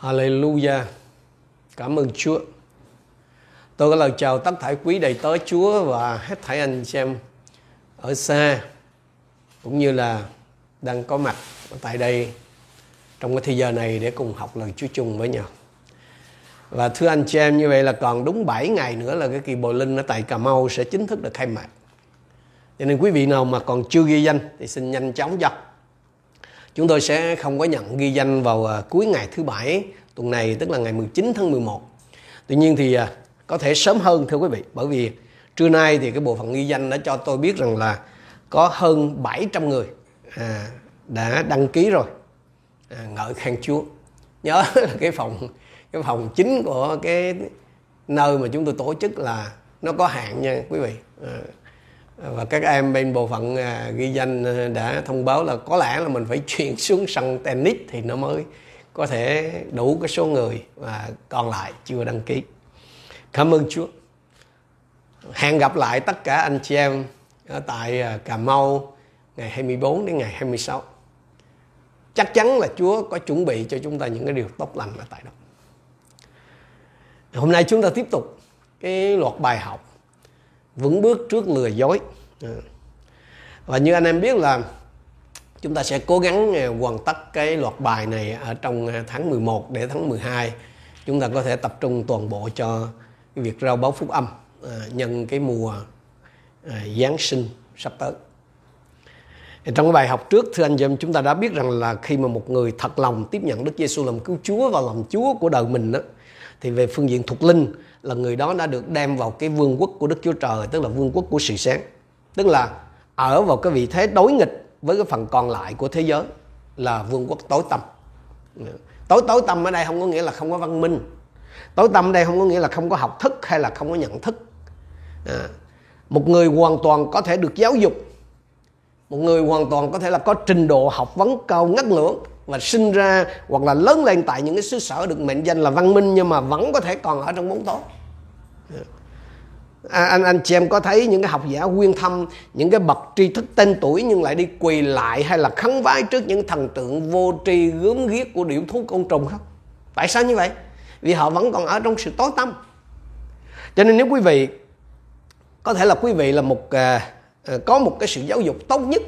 Hallelujah. Cảm ơn Chúa. Tôi có lời chào tất thảy quý đầy tớ Chúa và hết thảy anh chị em ở xa, cũng như là đang có mặt tại đây trong cái thời giờ này để cùng học lời Chúa chung với nhau. Và thưa anh chị em, như vậy là còn đúng 7 ngày nữa là cái kỳ bồi linh ở tại Cà Mau sẽ chính thức được khai mạc. Cho nên quý vị nào mà còn chưa ghi danh thì xin nhanh chóng cho. Chúng tôi sẽ không có nhận ghi danh vào à, cuối ngày thứ bảy tuần này tức là ngày 19 tháng 11. Tuy nhiên thì à, có thể sớm hơn thưa quý vị bởi vì trưa nay thì cái bộ phận ghi danh đã cho tôi biết rằng là có hơn 700 người à, đã đăng ký rồi à, ngợi khen Chúa nhớ là cái phòng cái phòng chính của cái nơi mà chúng tôi tổ chức là nó có hạn nha quý vị à, và các em bên bộ phận à, ghi danh à, đã thông báo là có lẽ là mình phải chuyển xuống sân tennis thì nó mới có thể đủ cái số người và còn lại chưa đăng ký. Cảm ơn Chúa. Hẹn gặp lại tất cả anh chị em ở tại à, Cà Mau ngày 24 đến ngày 26 chắc chắn là Chúa có chuẩn bị cho chúng ta những cái điều tốt lành ở tại đó. Hôm nay chúng ta tiếp tục cái loạt bài học vững bước trước lừa dối ừ. và như anh em biết là chúng ta sẽ cố gắng à, hoàn tất cái loạt bài này ở trong à, tháng 11 để tháng 12 chúng ta có thể tập trung toàn bộ cho việc rao báo phúc âm à, nhân cái mùa Giáng sinh sắp tới. Trong cái bài học trước, thưa anh chị em, chúng ta đã biết rằng là khi mà một người thật lòng tiếp nhận Đức Giêsu làm cứu Chúa và làm Chúa của đời mình đó thì về phương diện thuộc linh là người đó đã được đem vào cái vương quốc của Đức Chúa Trời tức là vương quốc của sự sáng. Tức là ở vào cái vị thế đối nghịch với cái phần còn lại của thế giới là vương quốc tối tâm tối tối tâm ở đây không có nghĩa là không có văn minh. Tối tâm ở đây không có nghĩa là không có học thức hay là không có nhận thức. À, một người hoàn toàn có thể được giáo dục. Một người hoàn toàn có thể là có trình độ học vấn cao ngất ngưỡng và sinh ra hoặc là lớn lên tại những cái xứ sở được mệnh danh là văn minh nhưng mà vẫn có thể còn ở trong bóng tối. À, anh anh chị em có thấy những cái học giả quyên thâm những cái bậc tri thức tên tuổi nhưng lại đi quỳ lại hay là khấn vái trước những thần tượng vô tri gớm ghiếc của điểu thú côn trùng không? Tại sao như vậy? Vì họ vẫn còn ở trong sự tối tâm cho nên nếu quý vị có thể là quý vị là một à, à có một cái sự giáo dục tốt nhất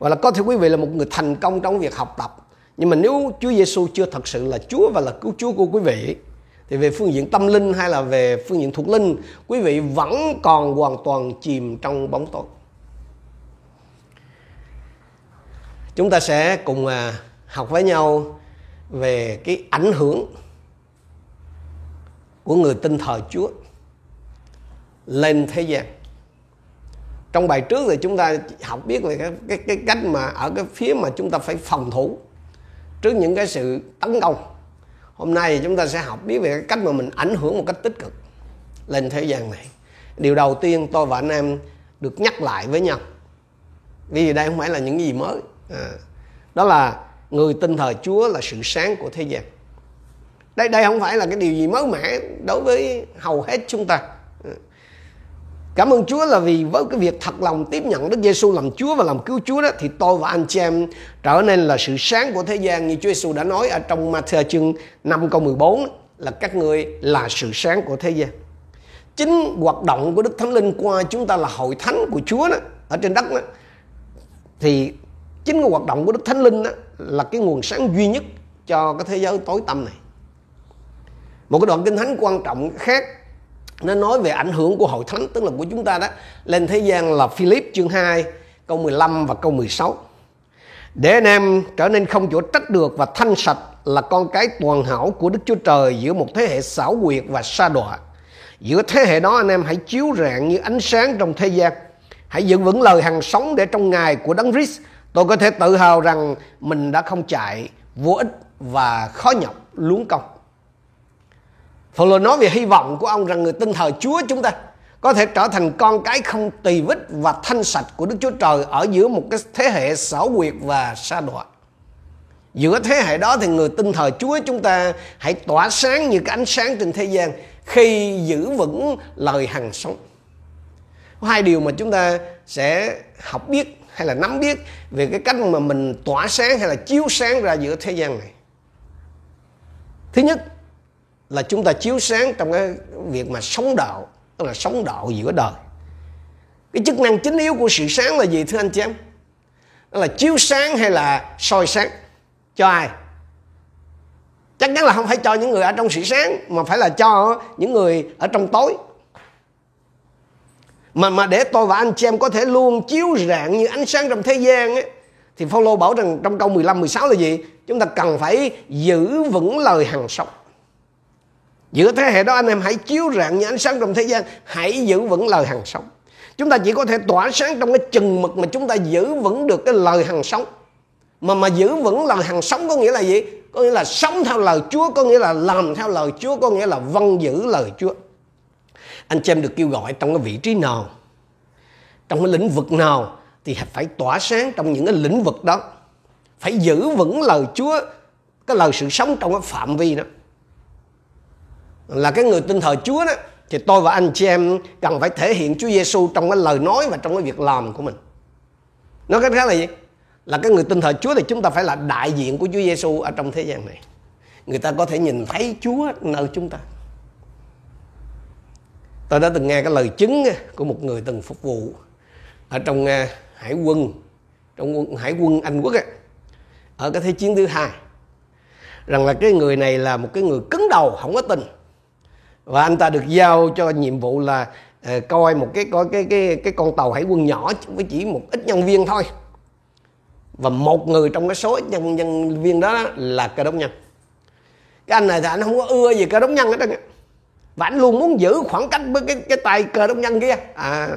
hoặc là có thể quý vị là một người thành công trong việc học tập. Nhưng mà nếu Chúa Giêsu chưa thật sự là Chúa và là cứu Chúa của quý vị, thì về phương diện tâm linh hay là về phương diện thuộc linh, quý vị vẫn còn hoàn toàn chìm trong bóng tối. Chúng ta sẽ cùng à, học với nhau về cái ảnh hưởng của người tin thờ Chúa lên thế gian trong bài trước thì chúng ta học biết về cái, cái, cái cách mà ở cái phía mà chúng ta phải phòng thủ trước những cái sự tấn công. Hôm nay thì chúng ta sẽ học biết về cái cách mà mình ảnh hưởng một cách tích cực lên thế gian này. Điều đầu tiên tôi và anh em được nhắc lại với nhau. Vì đây không phải là những gì mới. À, đó là người tin thờ Chúa là sự sáng của thế gian. Đây đây không phải là cái điều gì mới mẻ đối với hầu hết chúng ta. Cảm ơn Chúa là vì với cái việc thật lòng tiếp nhận Đức Giêsu làm Chúa và làm cứu Chúa đó, thì tôi và anh chị em trở nên là sự sáng của thế gian như Chúa Giêsu đã nói ở trong Matthew chương 5 câu 14 là các người là sự sáng của thế gian. Chính hoạt động của Đức Thánh Linh qua chúng ta là hội thánh của Chúa đó, ở trên đất đó thì chính cái hoạt động của Đức Thánh Linh đó là cái nguồn sáng duy nhất cho cái thế giới tối tăm này. Một cái đoạn kinh thánh quan trọng khác nó nói về ảnh hưởng của hội thánh, tức là của chúng ta đó, lên thế gian là Philip chương 2 câu 15 và câu 16 để anh em trở nên không chỗ trách được và thanh sạch là con cái toàn hảo của Đức Chúa Trời giữa một thế hệ xảo quyệt và sa đọa. Giữa thế hệ đó, anh em hãy chiếu rạng như ánh sáng trong thế gian. Hãy giữ vững lời hằng sống để trong ngày của Đấng Christ, tôi có thể tự hào rằng mình đã không chạy vô ích và khó nhọc luống công. Phaolô nói về hy vọng của ông rằng người tin thờ Chúa chúng ta có thể trở thành con cái không tỳ vết và thanh sạch của Đức Chúa Trời ở giữa một cái thế hệ xảo quyệt và sa đọa. Giữa thế hệ đó thì người tin thờ Chúa chúng ta hãy tỏa sáng như cái ánh sáng trên thế gian, khi giữ vững lời hằng sống. Hai điều mà chúng ta sẽ học biết hay là nắm biết về cái cách mà mình tỏa sáng hay là chiếu sáng ra giữa thế gian này. thứ nhất là chúng ta chiếu sáng trong cái việc mà sống đạo tức là sống đạo giữa đời. Cái chức năng chính yếu của sự sáng là gì thưa anh chị em? Đó là chiếu sáng hay là soi sáng? Cho ai? Chắc chắn là không phải cho những người ở trong sự sáng mà phải là cho những người ở trong tối. Mà mà để tôi và anh chị em có thể luôn chiếu rạng như ánh sáng trong thế gian ấy, thì Phaolô bảo rằng trong câu 15 16 là gì? Chúng ta cần phải giữ vững lời hằng sống. Giữa thế hệ đó anh em hãy chiếu rạng như ánh sáng trong thế gian, hãy giữ vững lời hàng sống. Chúng ta chỉ có thể tỏa sáng trong cái chừng mực mà chúng ta giữ vững được cái lời hàng sống. Mà mà giữ vững lời hàng sống có nghĩa là gì? Có nghĩa là sống theo lời Chúa, có nghĩa là làm theo lời Chúa, có nghĩa là vâng giữ lời Chúa. Anh chị em được kêu gọi trong cái vị trí nào, trong cái lĩnh vực nào thì phải tỏa sáng trong những cái lĩnh vực đó. Phải giữ vững lời Chúa, cái lời sự sống trong cái phạm vi đó. Là cái người tin thờ Chúa đó thì tôi và anh chị em cần phải thể hiện Chúa Giêsu trong cái lời nói và trong cái việc làm của mình. Nói cách khác là gì? Là cái người tin thờ Chúa thì chúng ta phải là đại diện của Chúa Giêsu ở trong thế gian này. Người ta có thể nhìn thấy Chúa nơi chúng ta. Tôi đã từng nghe cái lời chứng của một người từng phục vụ ở trong à, hải quân trong quân, hải quân Anh Quốc ấy, ở cái thế chiến thứ hai rằng là cái người này là một cái người cứng đầu không có tình và anh ta được giao cho nhiệm vụ là uh, coi một cái coi cái cái cái con tàu hải quân nhỏ với chỉ một ít nhân viên thôi. Và một người trong cái số nhân nhân viên đó là cơ đốc nhân. Cái anh này thì anh không có ưa gì cơ đốc nhân hết trơn và anh luôn muốn giữ khoảng cách với cái cái tay cơ đốc nhân kia. À.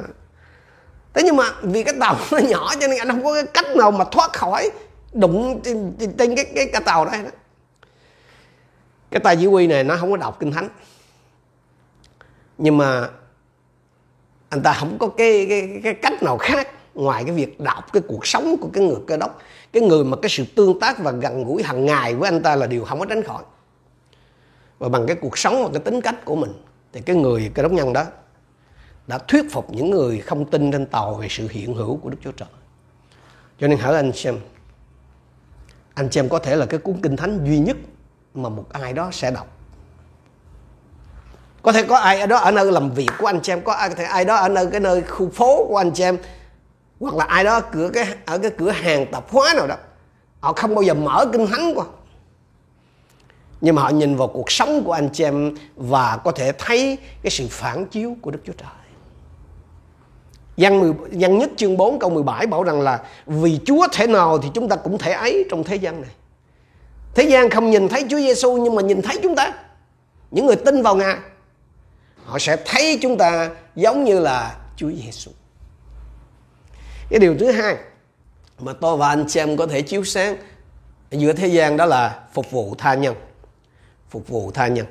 Thế nhưng mà vì cái tàu nó nhỏ cho nên anh không có cái cách nào mà thoát khỏi đụng trên, trên cái cái cái tàu đó cái tay chỉ huy này nó không có đọc kinh thánh nhưng mà anh ta không có cái, cái cái cách nào khác ngoài cái việc đọc cái cuộc sống của cái người cơ đốc. Cái người mà cái sự tương tác và gần gũi hàng ngày với anh ta là điều không có tránh khỏi. Và bằng cái cuộc sống và cái tính cách của mình thì cái người cơ đốc nhân đó đã thuyết phục những người không tin trên tàu về sự hiện hữu của Đức Chúa Trời. Cho nên hỏi anh xem, anh xem có thể là cái cuốn kinh thánh duy nhất mà một ai đó sẽ đọc có thể có ai ở đó ở nơi làm việc của anh chị em có ai, có thể ai đó ở nơi cái nơi khu phố của anh chị em hoặc là ai đó cửa cái ở cái cửa hàng tạp hóa nào đó họ không bao giờ mở kinh thánh qua nhưng mà họ nhìn vào cuộc sống của anh chị em và có thể thấy cái sự phản chiếu của Đức Chúa Trời. Văn, 10, văn nhất chương 4 câu 17 bảo rằng là vì Chúa thể nào thì chúng ta cũng thể ấy trong thế gian này. Thế gian không nhìn thấy Chúa Giêsu nhưng mà nhìn thấy chúng ta. Những người tin vào Ngài họ sẽ thấy chúng ta giống như là Chúa Giêsu. Cái điều thứ hai mà tôi và anh chị em có thể chiếu sáng giữa thế gian đó là phục vụ tha nhân. Phục vụ tha nhân.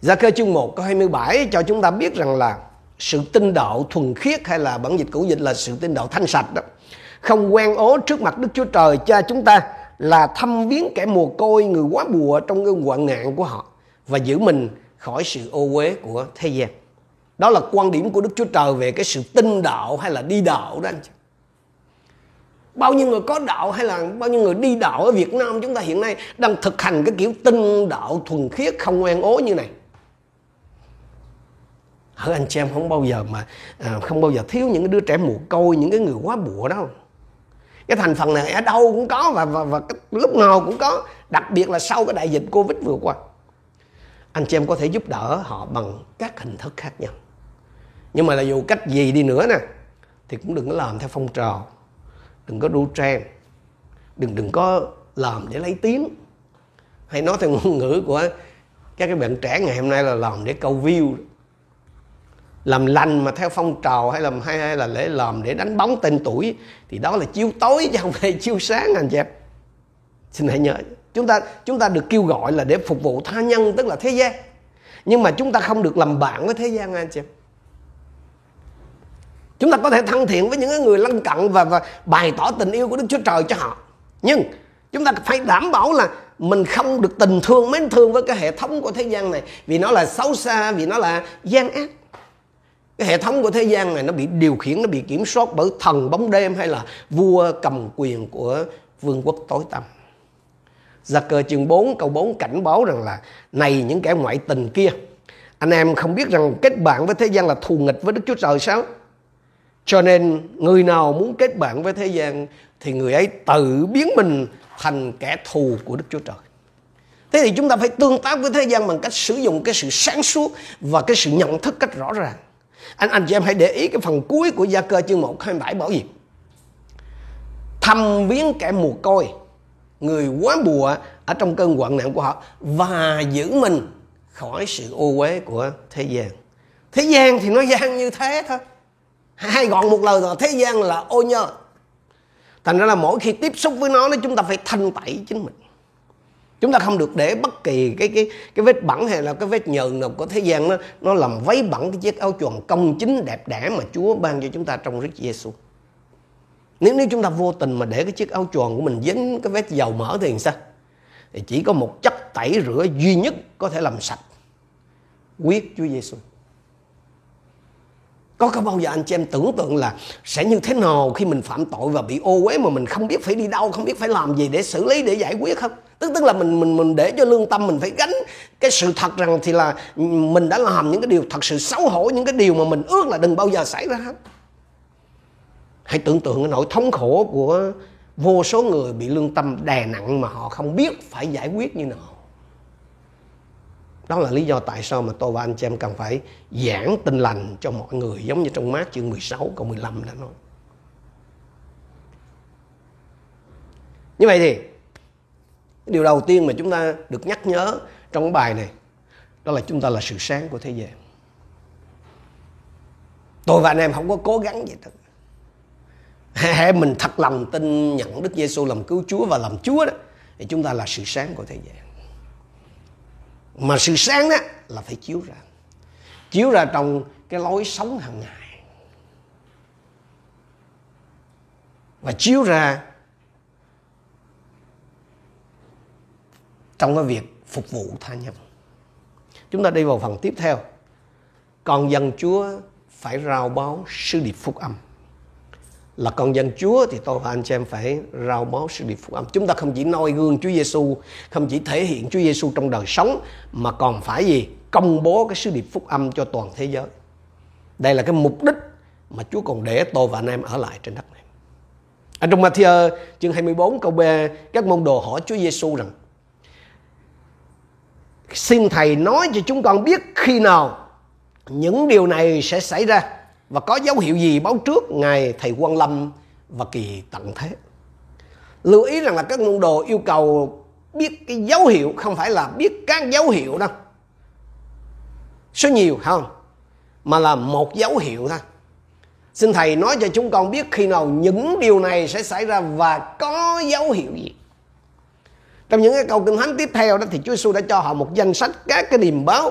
Gia cơ chương 1 câu 27 cho chúng ta biết rằng là sự tinh đạo thuần khiết hay là bản dịch cũ dịch là sự tinh đạo thanh sạch đó. Không quen ố trước mặt Đức Chúa Trời cha chúng ta là thăm viếng kẻ mồ côi, người quá bùa trong cái hoạn nạn của họ và giữ mình khỏi sự ô uế của thế gian. Đó là quan điểm của đức chúa trời về cái sự tinh đạo hay là đi đạo đó anh chị. Bao nhiêu người có đạo hay là bao nhiêu người đi đạo ở Việt Nam chúng ta hiện nay đang thực hành cái kiểu tinh đạo thuần khiết không ngoan ố như này. Ở anh chị em không bao giờ mà à, không bao giờ thiếu những cái đứa trẻ mồ côi những cái người quá bùa đâu. Cái thành phần này ở đâu cũng có và, và, và lúc nào cũng có đặc biệt là sau cái đại dịch covid vừa qua anh chị em có thể giúp đỡ họ bằng các hình thức khác nhau. Nhưng mà là dù cách gì đi nữa nè thì cũng đừng có làm theo phong trào. Đừng có đu trend. Đừng đừng có làm để lấy tiếng. Hay nói theo ngôn ngữ của các cái bạn trẻ ngày hôm nay là làm để câu view. Làm lành mà theo phong trào hay làm hay, hay là để làm để đánh bóng tên tuổi thì đó là chiếu tối chứ không phải chiếu sáng anh chị em. Xin hãy nhớ chúng ta chúng ta được kêu gọi là để phục vụ tha nhân tức là thế gian. Nhưng mà chúng ta không được làm bạn với thế gian anh chị em. Chúng ta có thể thân thiện với những người lân cận và, và bày tỏ tình yêu của đức chúa trời cho họ. Nhưng chúng ta phải đảm bảo là mình không được tình thương mến thương với cái hệ thống của thế gian này vì nó là xấu xa vì nó là gian ác. Cái hệ thống của thế gian này nó bị điều khiển nó bị kiểm soát bởi thần bóng đêm hay là vua cầm quyền của vương quốc tối tăm. Gia cơ chương 4 câu 4 cảnh báo rằng là này những kẻ ngoại tình kia anh em không biết rằng kết bạn với thế gian là thù nghịch với Đức Chúa Trời sao? Cho nên người nào muốn kết bạn với thế gian thì người ấy tự biến mình thành kẻ thù của Đức Chúa Trời. Thế thì chúng ta phải tương tác với thế gian bằng cách sử dụng cái sự sáng suốt và cái sự nhận thức cách rõ ràng. Anh anh chị em hãy để ý cái phần cuối của Gia cơ chương 1 27 bảo gì? Thăm viếng kẻ mù côi, người quá bùa ở trong cơn hoạn nạn của họ và giữ mình khỏi sự ô uế của thế gian. Thế gian thì nó gian như thế thôi. Hay gọn một lời là thế gian là ô nhơ. Thành ra là mỗi khi tiếp xúc với nó, chúng ta phải thanh tẩy chính mình chúng ta không được để bất kỳ cái cái cái vết bẩn hay là cái vết nhờn nào của thế gian nó nó làm vấy bẩn cái chiếc áo choàng công chính đẹp đẽ mà Chúa ban cho chúng ta trong đức Giêsu nếu nếu chúng ta vô tình mà để cái chiếc áo choàng của mình dính cái vết dầu mỡ thì sao? Thì chỉ có một chất tẩy rửa duy nhất có thể làm sạch Quyết Chúa Giêsu có có bao giờ anh chị em tưởng tượng là sẽ như thế nào khi mình phạm tội và bị ô uế mà mình không biết phải đi đâu, không biết phải làm gì để xử lý, để giải quyết không? Tức tức là mình mình mình để cho lương tâm mình phải gánh cái sự thật rằng thì là mình đã làm những cái điều thật sự xấu hổ, những cái điều mà mình ước là đừng bao giờ xảy ra hết hãy tưởng tượng cái nỗi thống khổ của vô số người bị lương tâm đè nặng mà họ không biết phải giải quyết như nào đó là lý do tại sao mà tôi và anh chị em cần phải giảng tin lành cho mọi người, giống như trong mát chương 16 câu 15 đã nói. Như vậy thì điều đầu tiên mà chúng ta được nhắc nhớ trong bài này, đó là chúng ta là sự sáng của thế giới Tôi và anh em không có cố gắng gì hết. Hệ mình thật lòng tin nhận Đức Giêsu làm cứu Chúa và làm Chúa đó, thì chúng ta là sự sáng của thế gian. Mà sự sáng đó là phải chiếu ra chiếu ra trong cái lối sống hàng ngày. Và chiếu ra trong cái việc phục vụ tha nhân. Chúng ta đi vào phần tiếp theo. Còn dân chúa phải rao báo sứ điệp phúc âm là con dân Chúa thì tôi và anh chị em phải rao báo sự điệp phúc âm. Chúng ta không chỉ noi gương Chúa Giêsu, không chỉ thể hiện Chúa Giêsu trong đời sống mà còn phải gì? Công bố cái sứ điệp phúc âm cho toàn thế giới. Đây là cái mục đích mà Chúa còn để tôi và anh em ở lại trên đất này. Ở trong Matthew chương 24 câu B, các môn đồ hỏi Chúa Giêsu rằng: Xin thầy nói cho chúng con biết khi nào những điều này sẽ xảy ra và có dấu hiệu gì báo trước ngày thầy quan lâm và kỳ tận thế? Lưu ý rằng là các môn đồ yêu cầu biết cái dấu hiệu, không phải là biết các dấu hiệu đâu. Số nhiều không? Mà là một dấu hiệu thôi. Xin thầy nói cho chúng con biết khi nào những điều này sẽ xảy ra và có dấu hiệu gì. Trong những cái câu kinh thánh tiếp theo đó thì Chúa Giêsu đã cho họ một danh sách các cái điềm báo.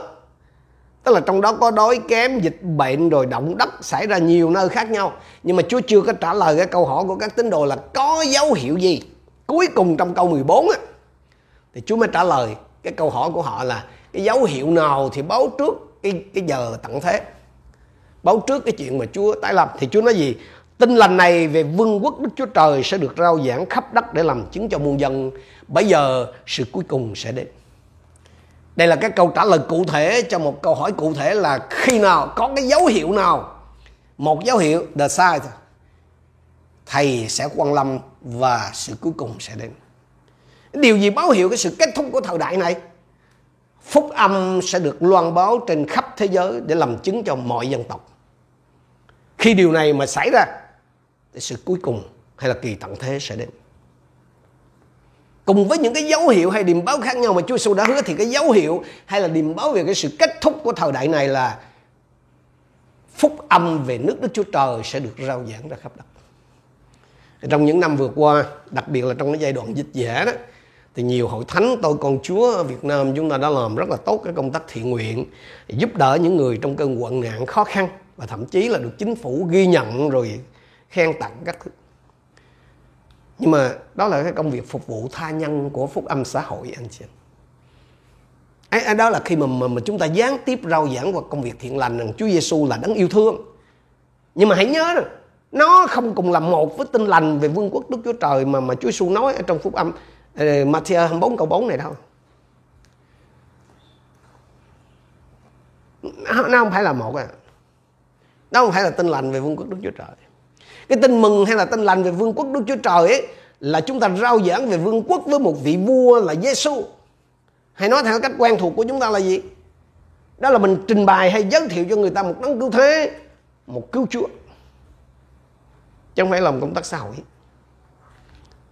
Tức là trong đó có đói kém, dịch bệnh rồi động đất xảy ra nhiều nơi khác nhau. Nhưng mà Chúa chưa có trả lời cái câu hỏi của các tín đồ là có dấu hiệu gì. Cuối cùng trong câu 14 á, thì Chúa mới trả lời cái câu hỏi của họ là cái dấu hiệu nào thì báo trước cái, cái giờ tận thế. Báo trước cái chuyện mà Chúa tái lập thì Chúa nói gì? Tin lành này về vương quốc Đức Chúa Trời sẽ được rao giảng khắp đất để làm chứng cho muôn dân. Bây giờ sự cuối cùng sẽ đến. Đây là cái câu trả lời cụ thể cho một câu hỏi cụ thể là khi nào có cái dấu hiệu nào, một dấu hiệu, the sign, thầy sẽ quan lâm và sự cuối cùng sẽ đến. Điều gì báo hiệu cái sự kết thúc của thời đại này? Phúc âm sẽ được loan báo trên khắp thế giới để làm chứng cho mọi dân tộc. Khi điều này mà xảy ra, thì sự cuối cùng hay là kỳ tận thế sẽ đến cùng với những cái dấu hiệu hay điềm báo khác nhau mà Chúa Giêsu đã hứa thì cái dấu hiệu hay là điềm báo về cái sự kết thúc của thời đại này là phúc âm về nước Đức Chúa Trời sẽ được rao giảng ra khắp đất. Trong những năm vừa qua, đặc biệt là trong cái giai đoạn dịch giả đó, thì nhiều hội thánh tôi con Chúa ở Việt Nam chúng ta đã làm rất là tốt cái công tác thiện nguyện giúp đỡ những người trong cơn hoạn nạn khó khăn và thậm chí là được chính phủ ghi nhận rồi khen tặng các thứ nhưng mà đó là cái công việc phục vụ tha nhân của phúc âm xã hội anh chị. Ấy đó là khi mà, mà, mà chúng ta gián tiếp rao giảng vào công việc thiện lành rằng Chúa Giêsu là đấng yêu thương. Nhưng mà hãy nhớ nó không cùng là một với tin lành về vương quốc Đức Chúa Trời mà mà Chúa Giêsu nói ở trong phúc âm ờ, Matthew 24 câu 4 này đâu nó không phải là một à. Nó không phải là tin lành về vương quốc Đức Chúa Trời cái tin mừng hay là tin lành về vương quốc Đức Chúa Trời ấy là chúng ta rao giảng về vương quốc với một vị vua là Giêsu hay nói theo cách quen thuộc của chúng ta là gì? Đó là mình trình bày hay giới thiệu cho người ta một đấng cứu thế một cứu chúa. Chứ không phải làm công tác xã hội.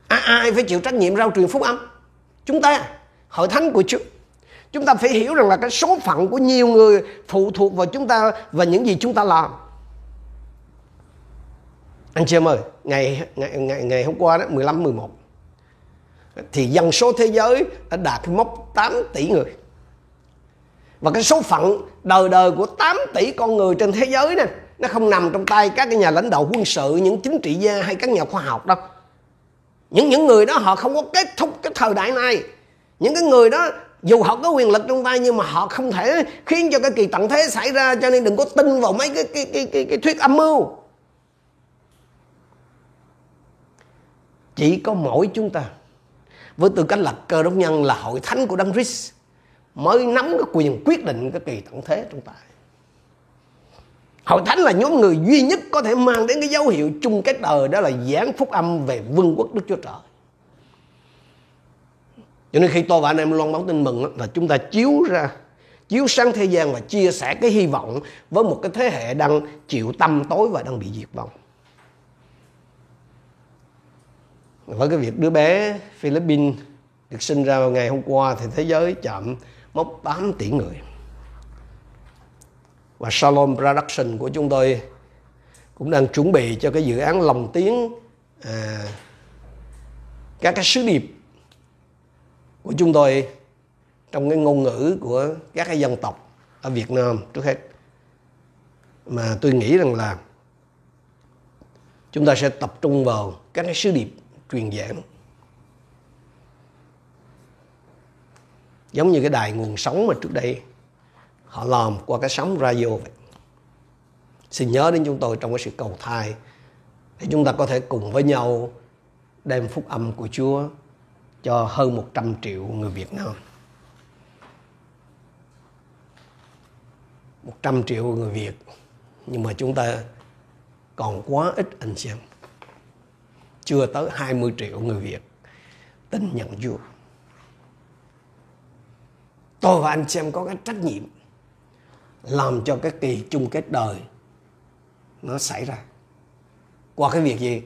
À, ai phải chịu trách nhiệm rao truyền phúc âm? Chúng ta hội thánh của chúa. Chúng ta phải hiểu rằng là cái số phận của nhiều người phụ thuộc vào chúng ta và những gì chúng ta làm anh chị em ơi ngày ngày ngày, ngày hôm qua đó 15 11 thì dân số thế giới đã đạt cái mốc 8 tỷ người. Và cái số phận đời đời của 8 tỷ con người trên thế giới này nó không nằm trong tay các cái nhà lãnh đạo quân sự những chính trị gia hay các nhà khoa học đâu. Những những người đó họ không có kết thúc cái thời đại này. Những cái người đó dù họ có quyền lực trong tay nhưng mà họ không thể khiến cho cái kỳ tận thế xảy ra cho nên đừng có tin vào mấy cái cái cái cái, cái thuyết âm mưu. Chỉ có mỗi chúng ta với tư cách là cơ đốc nhân, là hội thánh của Đấng Christ, mới nắm cái quyền quyết định cái kỳ tận thế trong tại. Hội thánh là nhóm người duy nhất có thể mang đến cái dấu hiệu chung kết đời, đó là giảng phúc âm về vương quốc Đức Chúa Trời. Cho nên khi tôi và anh em loan báo tin mừng là chúng ta chiếu ra, chiếu sáng thế gian và chia sẻ cái hy vọng với một cái thế hệ đang chịu tâm tối và đang bị diệt vong. Với cái việc đứa bé Philippines được sinh ra vào ngày hôm qua thì thế giới chậm mốc 8 tỷ người. Và Salon Production của chúng tôi cũng đang chuẩn bị cho cái dự án lồng tiếng à, các cái sứ điệp của chúng tôi trong cái ngôn ngữ của các cái dân tộc ở Việt Nam trước hết. Mà tôi nghĩ rằng là chúng ta sẽ tập trung vào các cái sứ điệp truyền giảng. Giống như cái đài nguồn sống mà trước đây, họ làm qua cái sóng radio vậy. Xin nhớ đến chúng tôi trong cái sự cầu thai, để chúng ta có thể cùng với nhau đem phúc âm của Chúa cho hơn 100 triệu người Việt Nam. 100 triệu người Việt, nhưng mà chúng ta còn quá ít anh chị em chưa tới 20 triệu người Việt tin nhận Chúa. Tôi và anh chị em có cái trách nhiệm làm cho cái kỳ chung kết đời nó xảy ra. Qua cái việc gì?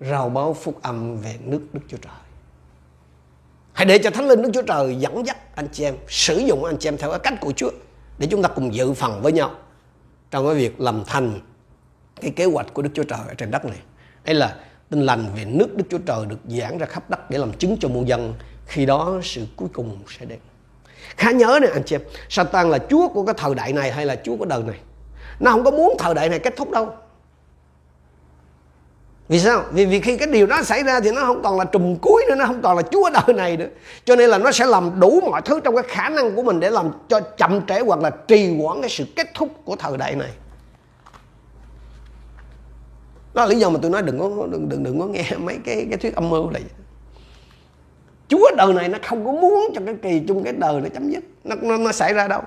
Rao báo phúc âm về nước Đức Chúa Trời. Hãy để cho Thánh Linh Đức Chúa Trời dẫn dắt anh chị em, sử dụng anh chị em theo cái cách của Chúa để chúng ta cùng dự phần với nhau trong cái việc làm thành cái kế hoạch của Đức Chúa Trời ở trên đất này. Đây là tin lành về nước Đức Chúa Trời được giảng ra khắp đất để làm chứng cho muôn dân. Khi đó sự cuối cùng sẽ đến. Khá nhớ này anh chị em, Satan là Chúa của cái thời đại này hay là Chúa của đời này? Nó không có muốn thời đại này kết thúc đâu. Vì sao? Vì, vì khi cái điều đó xảy ra thì nó không còn là trùm cuối nữa, nó không còn là Chúa đời này nữa. Cho nên là nó sẽ làm đủ mọi thứ trong cái khả năng của mình để làm cho chậm trễ hoặc là trì hoãn cái sự kết thúc của thời đại này đó là lý do mà tôi nói đừng có đừng đừng, đừng có nghe mấy cái cái thuyết âm mưu này. Chúa đời này nó không có muốn cho cái kỳ chung cái đời nó chấm dứt. Nó, nó, nó xảy ra đâu.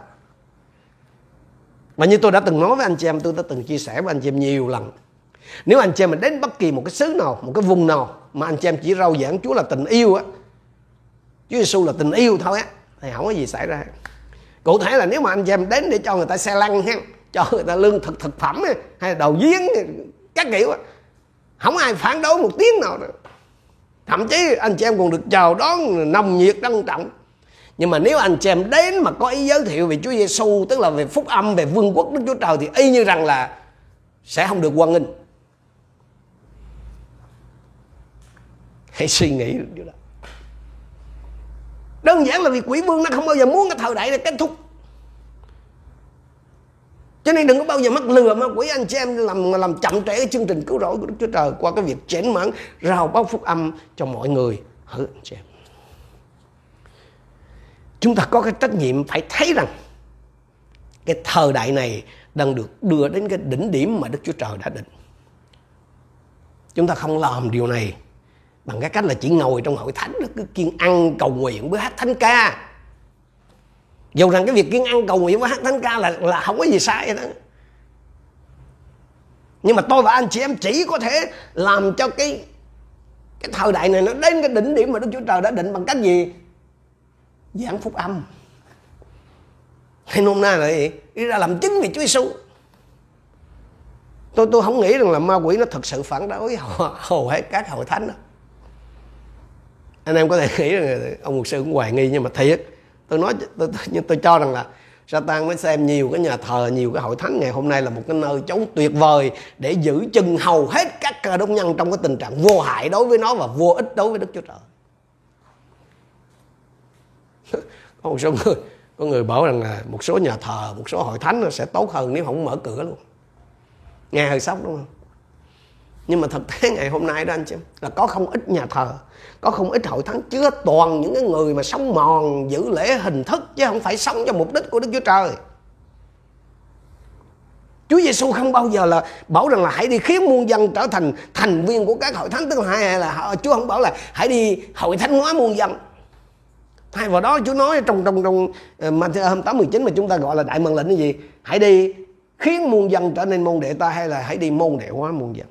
Mà như tôi đã từng nói với anh chị em tôi đã từng chia sẻ với anh chị em nhiều lần. Nếu anh chị em mình đến bất kỳ một cái xứ nào một cái vùng nào mà anh chị em chỉ rau giảng Chúa là tình yêu á Chúa Giêsu là tình yêu thôi á thì không có gì xảy ra. Cụ thể là nếu mà anh chị em đến để cho người ta xe lăn ha cho người ta lương thực thực phẩm hay là đầu giếng các kiểu không ai phản đối một tiếng nào nữa. Thậm chí anh chị em còn được chào đón nồng nhiệt trân trọng. Nhưng mà nếu anh chị em đến mà có ý giới thiệu về Chúa Giêsu tức là về phúc âm, về vương quốc Đức Chúa Trời, thì y như rằng là sẽ không được quan nghênh. Hãy suy nghĩ được điều đó. Đơn giản là vì quỷ vương nó không bao giờ muốn cái thời đại này kết thúc cho nên đừng có bao giờ mắc lừa ma quỷ anh chị em làm làm chậm trễ cái chương trình cứu rỗi của Đức Chúa Trời qua cái việc chén mãn rào báo phúc âm cho mọi người hỡi anh chị em. Chúng ta có cái trách nhiệm phải thấy rằng cái thời đại này đang được đưa đến cái đỉnh điểm mà Đức Chúa Trời đã định. Chúng ta không làm điều này bằng cái cách là chỉ ngồi trong hội thánh, cứ kiên ăn cầu nguyện với hát thánh ca dù rằng cái việc kiên ăn cầu nguyện với hát thánh ca là là không có gì sai đó nhưng mà tôi và anh chị em chỉ có thể làm cho cái cái thời đại này nó đến cái đỉnh điểm mà Đức Chúa Trời đã định bằng cách gì? Giảng phúc âm. Hay nôm na là gì? Đi ra làm chứng về Chúa Giêsu tôi tôi không nghĩ rằng là ma quỷ nó thực sự phản đối hầu, hầu hết các hội thánh đó. Anh em có thể nghĩ rằng ông mục sư cũng hoài nghi nhưng mà thiệt tôi nói tôi, tôi, tôi cho rằng là Satan mới xem nhiều cái nhà thờ nhiều cái hội thánh. Ngày hôm nay là một cái nơi chống tuyệt vời để giữ chân hầu hết các cơ đốc nhân trong cái tình trạng vô hại đối với nó và vô ích đối với Đức Chúa Trời. Có một số người có người bảo rằng là một số nhà thờ một số hội thánh nó sẽ tốt hơn nếu không mở cửa luôn. Nghe hơi sốc đúng không? Nhưng mà thực tế ngày hôm nay đó anh chị là có không ít nhà thờ, có không ít hội thánh chứa toàn những cái người mà sống mòn, giữ lễ hình thức chứ không phải sống cho mục đích của Đức Chúa Trời. Chúa Giêsu không bao giờ là bảo rằng là hãy đi khiến muôn dân trở thành thành viên của các hội thánh, tức là hay là Chúa không bảo là hãy đi hội thánh hóa muôn dân. Thay vào đó Chúa nói trong trong trong ờ, mà hôm 8 19 mà chúng ta gọi là đại mệnh lệnh là gì? Hãy đi khiến muôn dân trở nên môn đệ ta hay là hãy đi môn đệ hóa muôn dân?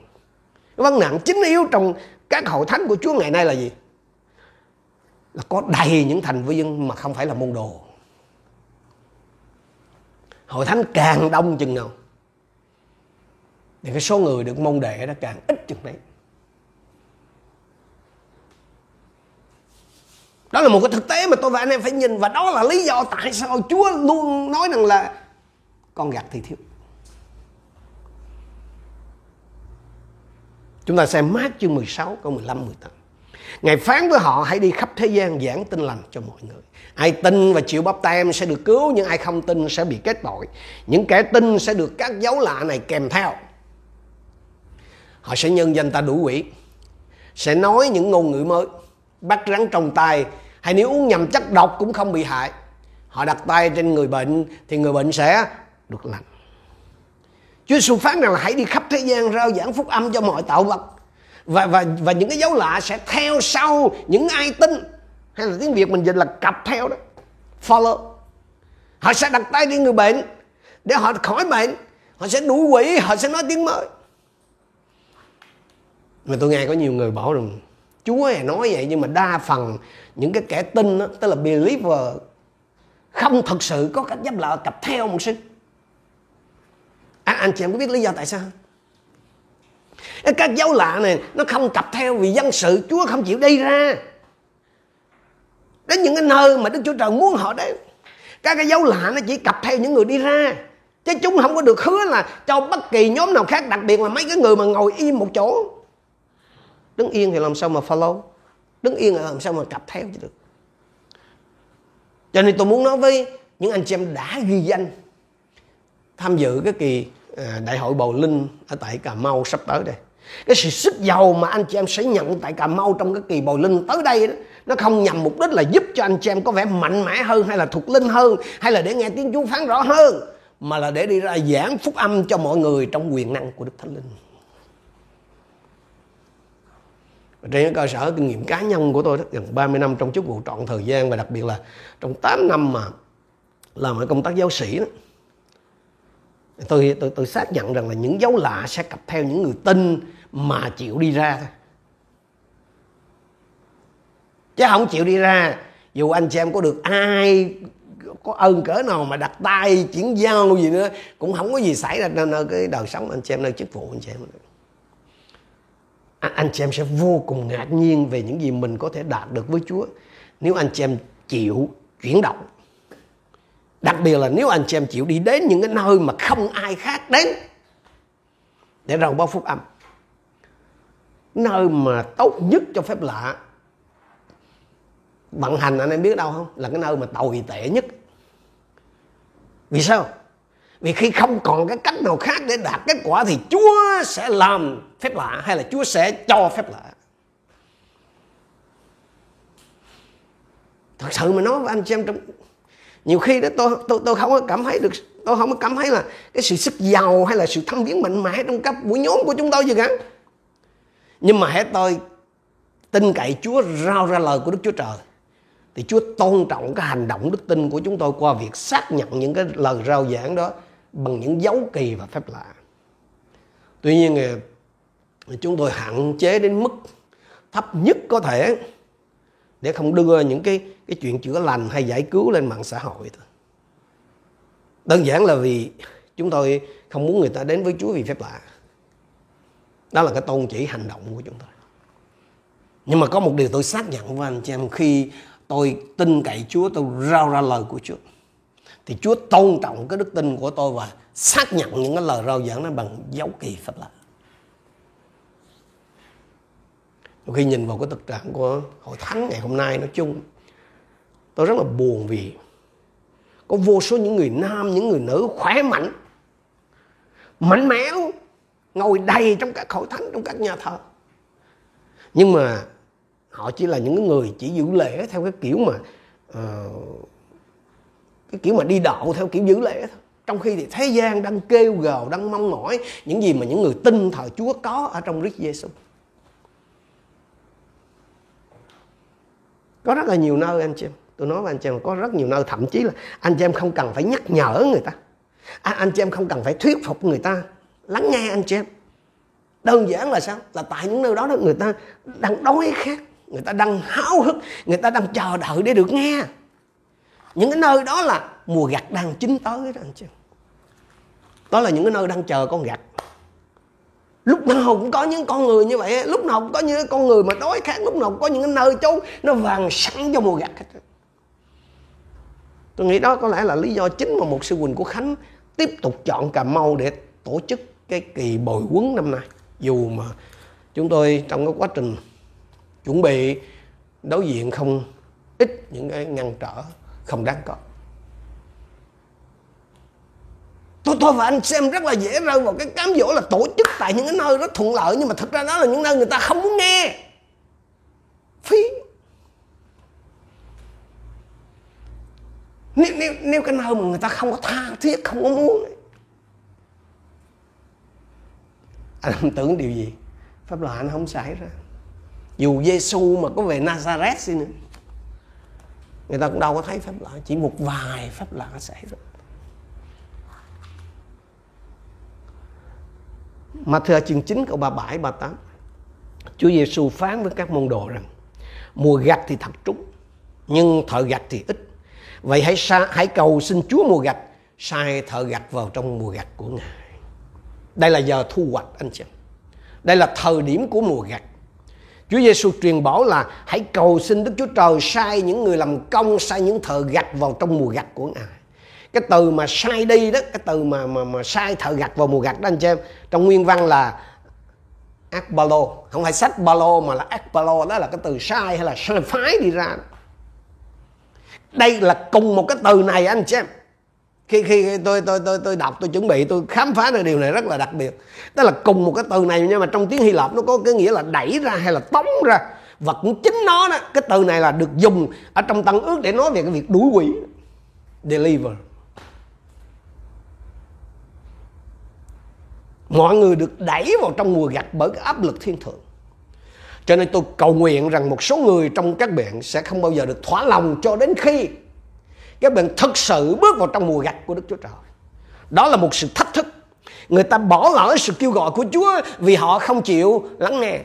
Vấn nạn chính yếu trong các hội thánh của Chúa ngày nay là gì? Là có đầy những thành viên mà không phải là môn đồ. Hội thánh càng đông chừng nào, thì cái số người được môn đệ nó càng ít chừng đấy. Đó là một cái thực tế mà tôi và anh em phải nhìn, và đó là lý do tại sao Chúa luôn nói rằng là con gặt thì thiếu. Chúng ta xem mát chương 16 câu 15 18. Ngài phán với họ hãy đi khắp thế gian giảng tin lành cho mọi người. Ai tin và chịu bắp tem sẽ được cứu, nhưng ai không tin sẽ bị kết tội. Những kẻ tin sẽ được các dấu lạ này kèm theo. Họ sẽ nhân danh ta đủ quỷ, sẽ nói những ngôn ngữ mới, bắt rắn trong tay, hay nếu uống nhầm chất độc cũng không bị hại. Họ đặt tay trên người bệnh thì người bệnh sẽ được lành. Chúa Giêsu phán rằng là hãy đi khắp thế gian rao giảng phúc âm cho mọi tạo vật. Và và và những cái dấu lạ sẽ theo sau những ai tin. Hay là tiếng Việt mình dịch là cặp theo đó. Follow. Họ sẽ đặt tay lên người bệnh để họ khỏi bệnh. Họ sẽ đuổi quỷ họ sẽ nói tiếng mới. Mà tôi nghe có nhiều người bảo rằng Chúa nói vậy nhưng mà đa phần những cái kẻ tin đó, tức là believer không thật sự có cách giáp lợi cặp theo một sinh anh chị em có biết lý do tại sao các dấu lạ này, nó không cặp theo vì dân sự, Chúa không chịu đi ra. Đến những cái nơi mà Đức Chúa Trời muốn họ đến, các cái dấu lạ nó chỉ cặp theo những người đi ra. Chứ chúng không có được hứa là cho bất kỳ nhóm nào khác, đặc biệt là mấy cái người mà ngồi im một chỗ. Đứng yên thì làm sao mà follow? Đứng yên là làm sao mà cặp theo chứ được? Cho nên tôi muốn nói với những anh chị em đã ghi danh, tham dự cái kỳ Ờ, đại hội bầu linh ở tại Cà Mau sắp tới đây cái sự sức giàu mà anh chị em sẽ nhận tại Cà Mau trong cái kỳ bầu linh tới đây đó nó không nhằm mục đích là giúp cho anh chị em có vẻ mạnh mẽ hơn hay là thuộc linh hơn hay là để nghe tiếng Chúa phán rõ hơn mà là để đi ra giảng phúc âm cho mọi người trong quyền năng của Đức Thánh Linh. Trên cơ sở kinh nghiệm cá nhân của tôi gần 30 năm trong chức vụ trọn thời gian và đặc biệt là trong 8 năm mà làm ở công tác giáo sĩ đó, tôi tôi tôi xác nhận rằng là những dấu lạ sẽ cặp theo những người tin mà chịu đi ra thôi. Chứ không chịu đi ra, dù anh chị em có được ai, có ơn cỡ nào mà đặt tay, chuyển giao gì nữa, cũng không có gì xảy ra nơi cái đời sống anh chị em, nơi chức vụ anh chị em. Anh chị em sẽ vô cùng ngạc nhiên về những gì mình có thể đạt được với Chúa nếu anh chị em chịu chuyển động đặc biệt là nếu anh chị em chịu đi đến những cái nơi mà không ai khác đến để rao báo phúc âm. Nơi mà tốt nhất cho phép lạ, vận hành anh em biết đâu không? Là cái nơi mà tồi tệ nhất. Vì sao? Vì khi không còn cái cách nào khác để đạt kết quả thì chúa sẽ làm phép lạ hay là chúa sẽ cho phép lạ? Thật sự mà nói với anh chị em trong nhiều khi đó tôi tôi tôi không có cảm thấy được tôi không có cảm thấy là cái sự sức giàu hay là sự thăng biến mạnh mẽ trong các buổi nhóm của chúng tôi gì cả nhưng mà hãy tôi tin cậy Chúa rao ra lời của Đức Chúa Trời thì Chúa tôn trọng cái hành động đức tin của chúng tôi qua việc xác nhận những cái lời rao giảng đó bằng những dấu kỳ và phép lạ. Tuy nhiên ờ, chúng tôi hạn chế đến mức thấp nhất có thể để không đưa những cái cái chuyện chữa lành hay giải cứu lên mạng xã hội thôi. Đơn giản là vì chúng tôi không muốn người ta đến với Chúa vì phép lạ. Đó là cái tôn chỉ hành động của chúng tôi. Nhưng mà có một điều tôi xác nhận với anh chị em khi tôi tin cậy Chúa, tôi rao ra lời của Chúa. Thì Chúa tôn trọng cái đức tin của tôi và xác nhận những cái lời rao giảng nó bằng dấu kỳ phép lạ. Khi nhìn vào cái thực trạng của hội thánh ngày hôm nay nói chung, tôi rất là buồn vì có vô số những người nam, những người nữ khỏe mạnh, mạnh mẽ ngồi đầy trong các hội thánh, trong các nhà thờ. Nhưng mà họ chỉ là những người chỉ giữ lễ theo cái kiểu mà uh, cái kiểu mà đi đạo theo kiểu giữ lễ thôi trong khi thì thế gian đang kêu gào đang mong mỏi những gì mà những người tin thờ Chúa có ở trong Đức Giêsu. Có rất là nhiều nơi anh chị em tôi nói với anh chị em có rất nhiều nơi. Thậm chí là anh chị em không cần phải nhắc nhở người ta. À, anh chị em không cần phải thuyết phục người ta. Lắng nghe anh chị em đơn giản là sao? Là tại những nơi đó đó người ta đang đói khát. Người ta đang háo hức. Người ta đang chờ đợi để được nghe. Những cái nơi đó là mùa gặt đang chín tới đó anh chị đó là những cái nơi đang chờ con gặt lúc nào cũng có những con người như vậy lúc nào cũng có những con người mà đói khát, lúc nào cũng có những cái nơi chốn, nó vàng sẵn cho mùa gặt hết tôi nghĩ đó có lẽ là lý do chính mà một sư Quỳnh của Khánh tiếp tục chọn Cà Mau để tổ chức cái kỳ bồi quấn năm nay. Dù mà chúng tôi trong cái quá trình chuẩn bị, đối diện không ít những cái ngăn trở không đáng có. Tôi tôi và anh xem rất là dễ rơi vào cái cám dỗ là tổ chức tại những cái nơi rất thuận lợi nhưng mà thật ra đó là những nơi người ta không muốn nghe. Phí. Nếu, nếu, nếu cái nơi mà người ta không có tha thiết không có muốn. Anh tưởng điều gì. Pháp luật anh không xảy ra. Dù Giêsu mà có về Nazareth xin nữa người ta cũng đâu có thấy phép lạ chỉ một vài phép lạ xảy ra. Mà thưa chương 9 câu 37 38 Chúa Giêsu phán với các môn đồ rằng mùa gặt thì thật trúng nhưng thợ gặt thì ít. Vậy hãy sa, hãy cầu xin Chúa mùa gặt sai thợ gặt vào trong mùa gặt của ngài. Đây là giờ thu hoạch anh chị đây là thời điểm của mùa gặt. Chúa Giêsu truyền bảo là hãy cầu xin Đức Chúa Trời sai những người làm công, sai những thợ gặt vào trong mùa gặt của Ngài. Cái từ mà sai đi đó, cái từ mà mà mà sai thợ gặt vào mùa gặt đó anh chị em, trong nguyên văn là akbalo, không phải sách balo mà là akbalo đó là cái từ sai hay là sai phái đi ra. Đây là cùng một cái từ này anh chị em. Khi khi tôi tôi tôi tôi đọc tôi chuẩn bị tôi khám phá được điều này rất là đặc biệt. Đó là cùng một cái từ này nhưng mà trong tiếng Hy Lạp nó có cái nghĩa là đẩy ra hay là tống ra. Và cũng chính nó đó cái từ này là được dùng ở trong tăng ước để nói về cái việc đuổi quỷ deliver. Mọi người được đẩy vào trong mùa gặt bởi cái áp lực thiên thượng cho nên tôi cầu nguyện rằng một số người trong các bạn sẽ không bao giờ được thỏa lòng cho đến khi các bạn thực sự bước vào trong mùa gặt của Đức Chúa Trời. Đó là một sự thách thức. Người ta bỏ lỡ sự kêu gọi của Chúa vì họ không chịu lắng nghe.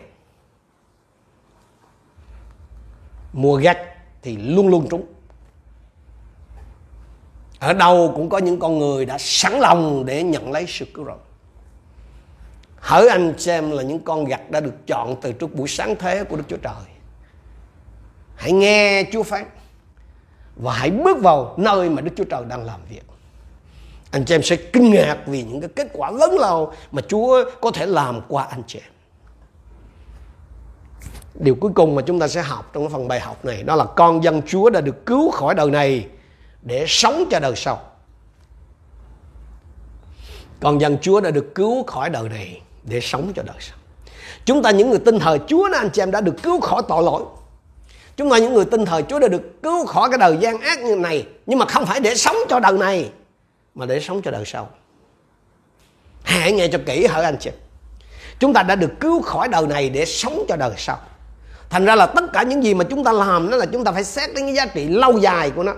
Mùa gặt thì luôn luôn trúng. Ở đâu cũng có những con người đã sẵn lòng để nhận lấy sự cứu rỗi. Hỡi anh xem là những con gặt đã được chọn từ trước buổi sáng thế của Đức Chúa Trời. Hãy nghe Chúa phán và hãy bước vào nơi mà Đức Chúa Trời đang làm việc. Anh chị em sẽ kinh ngạc vì những cái kết quả lớn lao mà Chúa có thể làm qua anh chị em. Điều cuối cùng mà chúng ta sẽ học trong cái phần bài học này đó là con dân Chúa đã được cứu khỏi đời này để sống cho đời sau. Con dân Chúa đã được cứu khỏi đời này để sống cho đời sau. Chúng ta những người tin thờ Chúa nên anh chị em đã được cứu khỏi tội lỗi. Chúng ta những người tin thờ Chúa đã được cứu khỏi cái đời gian ác như này. Nhưng mà không phải để sống cho đời này. Mà để sống cho đời sau. Hãy nghe cho kỹ hỡi anh chị. Chúng ta đã được cứu khỏi đời này để sống cho đời sau. thành ra là tất cả những gì mà chúng ta làm đó là chúng ta phải xét đến cái giá trị lâu dài của nó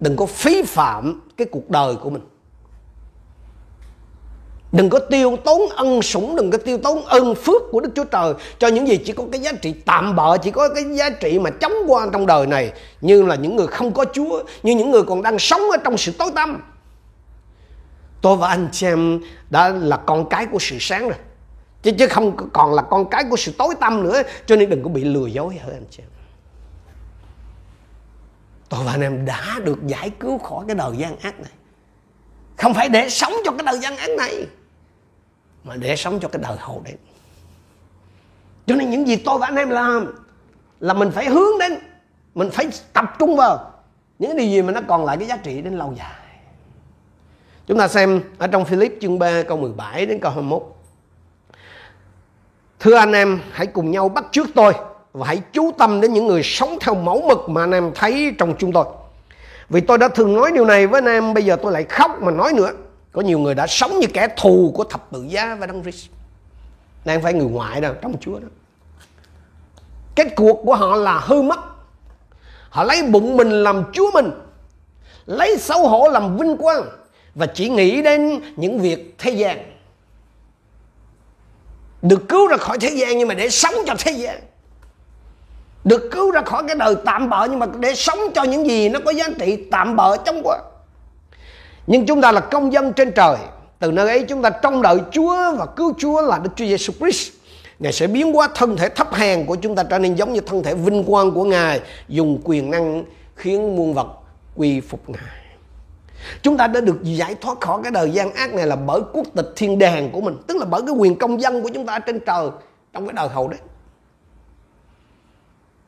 đừng có phí phạm cái cuộc đời của mình Đừng có tiêu tốn ân sủng, Đừng có tiêu tốn ơn phước của Đức Chúa Trời Cho những gì chỉ có cái giá trị tạm bợ, Chỉ có cái giá trị mà chóng qua trong đời này, Như là những người không có Chúa, Như những người còn đang sống ở trong sự tối tăm. Tôi và anh chị em đã là con cái của sự sáng rồi, chứ chứ không còn là con cái của sự tối tăm nữa, cho nên đừng có bị lừa dối, hỡi anh chị em. Tôi và anh em đã được giải cứu khỏi cái đời gian ác này. Không phải để sống cho cái đời gian ác này mà để sống cho cái đời hậu đến cho nên những gì tôi và anh em làm là mình phải hướng đến mình phải tập trung vào những điều gì mà nó còn lại cái giá trị đến lâu dài chúng ta xem ở trong Philip chương 3 câu 17 đến câu 21 Thưa anh em, hãy cùng nhau bắt trước tôi và hãy chú tâm đến những người sống theo mẫu mực mà anh em thấy trong chúng tôi. Vì tôi đã thường nói điều này với anh em, bây giờ tôi lại khóc mà nói nữa. Có nhiều người đã sống như kẻ thù của thập tự giá và Đấng Christ. Đang phải người ngoại đâu, trong Chúa đó. Kết cuộc của họ là hư mất. Họ lấy bụng mình làm Chúa mình. Lấy xấu hổ làm vinh quang. Và chỉ nghĩ đến những việc thế gian được cứu ra khỏi thế gian nhưng mà để sống cho thế gian được cứu ra khỏi cái đời tạm bợ nhưng mà để sống cho những gì nó có giá trị tạm bợ trong quá nhưng chúng ta là công dân trên trời từ nơi ấy chúng ta trông đợi Chúa và cứu Chúa là Đức Chúa Giêsu Christ Ngài sẽ biến hóa thân thể thấp hèn của chúng ta trở nên giống như thân thể vinh quang của Ngài dùng quyền năng khiến muôn vật quy phục Ngài Chúng ta đã được giải thoát khỏi cái đời gian ác này là bởi quốc tịch thiên đàng của mình. Tức là bởi cái quyền công dân của chúng ta trên trời trong cái đời hậu đấy.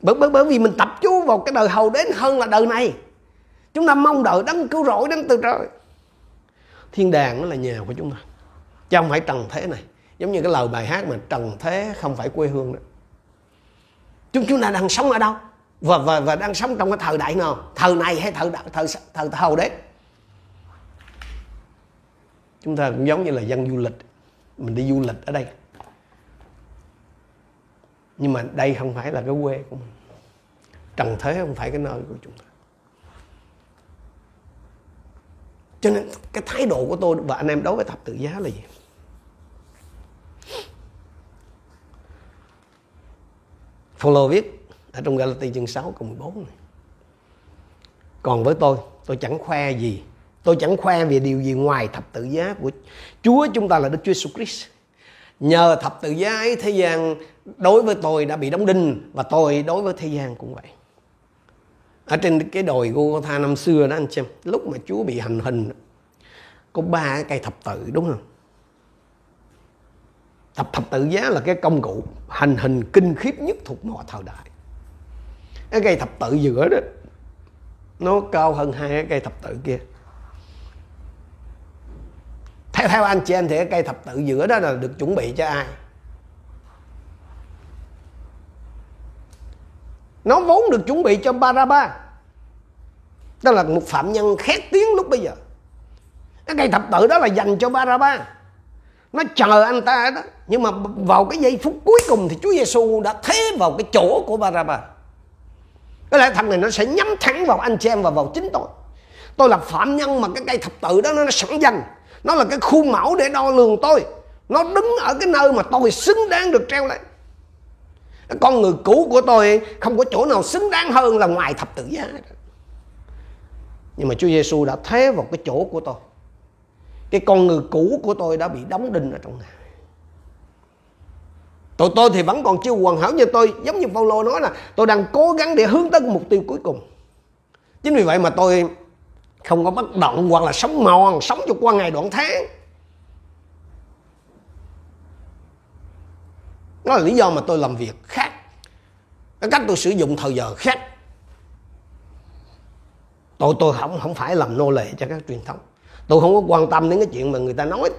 Bởi, bởi, bởi vì mình tập chú vào cái đời hậu đến hơn là đời này. Chúng ta mong đợi đấng cứu rỗi đến từ trời. Thiên đàng nó là nhà của chúng ta. Chứ không phải trần thế này. Giống như cái lời bài hát mà trần thế không phải quê hương đó. Chúng chúng ta đang sống ở đâu? Và, và, và đang sống trong cái thời đại nào? Thời này hay thời, thời, thời, thời hậu đấy? chúng ta cũng giống như là dân du lịch mình đi du lịch ở đây nhưng mà đây không phải là cái quê của mình trần thế không phải cái nơi của chúng ta cho nên cái thái độ của tôi và anh em đối với thập tự giá là gì Phaolô viết ở trong Galati chương 6 câu 14 này. Còn với tôi, tôi chẳng khoe gì Tôi chẳng khoe về điều gì ngoài thập tự giá của Chúa chúng ta là Đức Chúa Jesus Christ. Nhờ thập tự giá ấy thế gian đối với tôi đã bị đóng đinh và tôi đối với thế gian cũng vậy. Ở trên cái đồi Golgotha năm xưa đó anh xem, lúc mà Chúa bị hành hình có ba cái cây thập tự đúng không? Thập thập tự giá là cái công cụ hành hình kinh khiếp nhất thuộc mọi thời đại. Cái cây thập tự giữa đó nó cao hơn hai cái cây thập tự kia theo theo anh chị em thì cái cây thập tự giữa đó là được chuẩn bị cho ai nó vốn được chuẩn bị cho Baraba. Đó là một phạm nhân khét tiếng lúc bây giờ. Cái cây thập tự đó là dành cho Baraba. Nó chờ anh ta đó. Nhưng mà vào cái giây phút cuối cùng thì Chúa Giêsu đã thế vào cái chỗ của Baraba. Cái lẽ thằng này nó sẽ nhắm thẳng vào anh chị em và vào chính tôi. Tôi là phạm nhân mà cái cây thập tự đó nó sẵn dành nó là cái khuôn mẫu để đo lường tôi. Nó đứng ở cái nơi mà tôi xứng đáng được treo lên con người cũ của tôi không có chỗ nào xứng đáng hơn là ngoài thập tự giá nhưng mà Chúa Giêsu đã thế vào cái chỗ của tôi. Cái con người cũ của tôi đã bị đóng đinh ở trong ngài Tụi tôi thì vẫn còn chưa hoàn hảo như tôi. Giống như Paulo nói là tôi đang cố gắng để hướng tới mục tiêu cuối cùng. Chính vì vậy mà tôi không có bất động hoặc là sống mòn sống cho qua ngày đoạn tháng. Đó là lý do mà tôi làm việc khác. Cái cách tôi sử dụng thời giờ khác. Tôi tôi không không phải làm nô lệ cho các truyền thống, tôi không có quan tâm đến cái chuyện mà người ta nói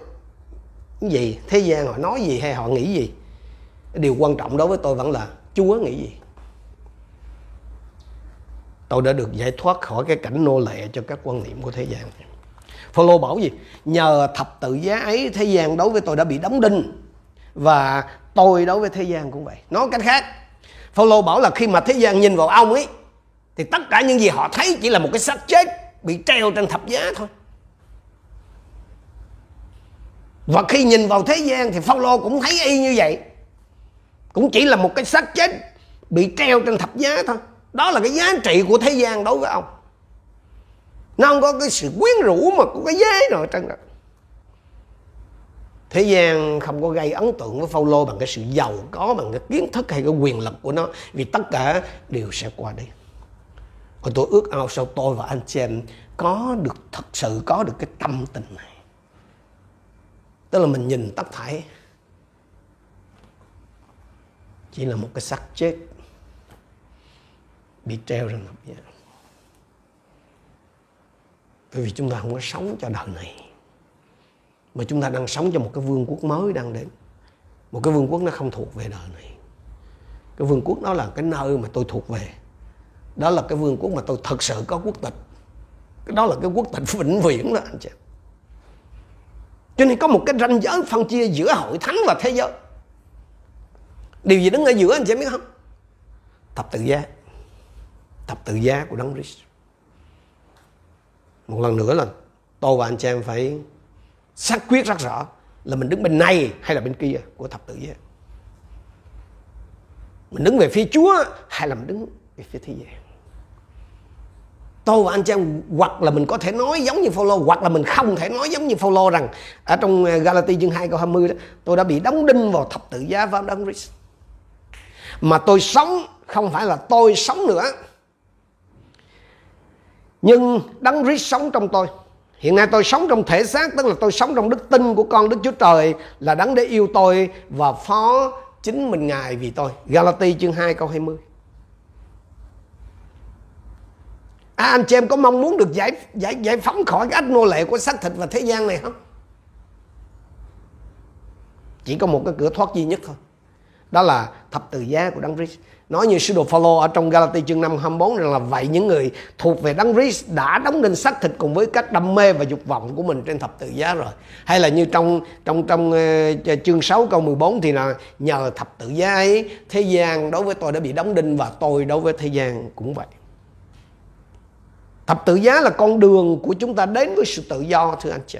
cái gì thế gian họ nói gì hay họ nghĩ gì. Điều quan trọng đối với tôi vẫn là chúa nghĩ gì. Tôi đã được giải thoát khỏi cái cảnh nô lệ cho các quan niệm của thế gian. Phaolô bảo gì? Nhờ thập tự giá ấy thế gian đối với tôi đã bị đóng đinh. Và tôi đối với thế gian cũng vậy. Nói cách khác, Phaolô bảo là khi mà thế gian nhìn vào ông ấy, thì tất cả những gì họ thấy chỉ là một cái xác chết bị treo trên thập giá thôi. Và khi nhìn vào thế gian thì Phaolô cũng thấy y như vậy. Cũng chỉ là một cái xác chết bị treo trên thập giá thôi. Đó là cái giá trị của thế gian đối với ông. Nó không có cái sự quyến rũ mà có cái giá rồi trên đó thế gian không có gây ấn tượng với Phaolô bằng cái sự giàu có, bằng cái kiến thức hay cái quyền lực của nó, vì tất cả đều sẽ qua đi. Và tôi ước ao sau tôi và anh chị em có được thật sự có được cái tâm tình này. Tức là mình nhìn tất thảy chỉ là một cái xác chết bị treo trên thập giá bởi vì chúng ta không có sống cho đời này mà chúng ta đang sống trong một cái vương quốc mới đang đến. Một cái vương quốc nó không thuộc về đời này. Cái vương quốc đó là cái nơi mà tôi thuộc về. Đó là cái vương quốc mà tôi thật sự có quốc tịch. Đó là cái quốc tịch vĩnh viễn đó, anh chị cho nên có một cái ranh giới phân chia giữa hội thánh và thế giới. Điều gì đứng ở giữa, anh chị biết không? Thập tự giá. Thập tự giá của đấng Christ. Một lần nữa là tôi và anh chị em phải xác quyết rất rõ là mình đứng bên này hay là bên kia của thập tự giá mình đứng về phía Chúa hay là mình đứng về phía thế gian tôi và anh chị em, hoặc là mình có thể nói giống như Phaolô, hoặc là mình không thể nói giống như Phaolô rằng ở trong ờ, Galati chương 2 câu 20 đó, tôi đã bị đóng đinh vào thập tự giá và đấng Christ mà tôi sống, không phải là tôi sống nữa. Nhưng đấng Christ sống trong tôi hiện nay tôi sống trong thể xác tức là tôi sống trong đức tin của con Đức Chúa Trời là đấng để yêu tôi và phó chính mình ngài vì tôi Galati chương 2 câu 20 À, anh chị em có mong muốn được giải giải giải phóng khỏi cái ách nô lệ của xác thịt và thế gian này không? Chỉ có một cái cửa thoát duy nhất thôi. Đó là thập tự giá của Đấng Christ. Nói như sứ đồ Phaolô ở trong Galati chương 5 24 rằng là vậy những người thuộc về Đấng Christ đã đóng đinh xác thịt cùng với các đam mê và dục vọng của mình trên thập tự giá rồi. Hay là như trong trong trong uh, chương 6 câu 14 thì là nhờ thập tự giá ấy thế gian đối với tôi đã bị đóng đinh và tôi đối với thế gian cũng vậy. Thập tự giá là con đường của chúng ta đến với sự tự do thưa anh chị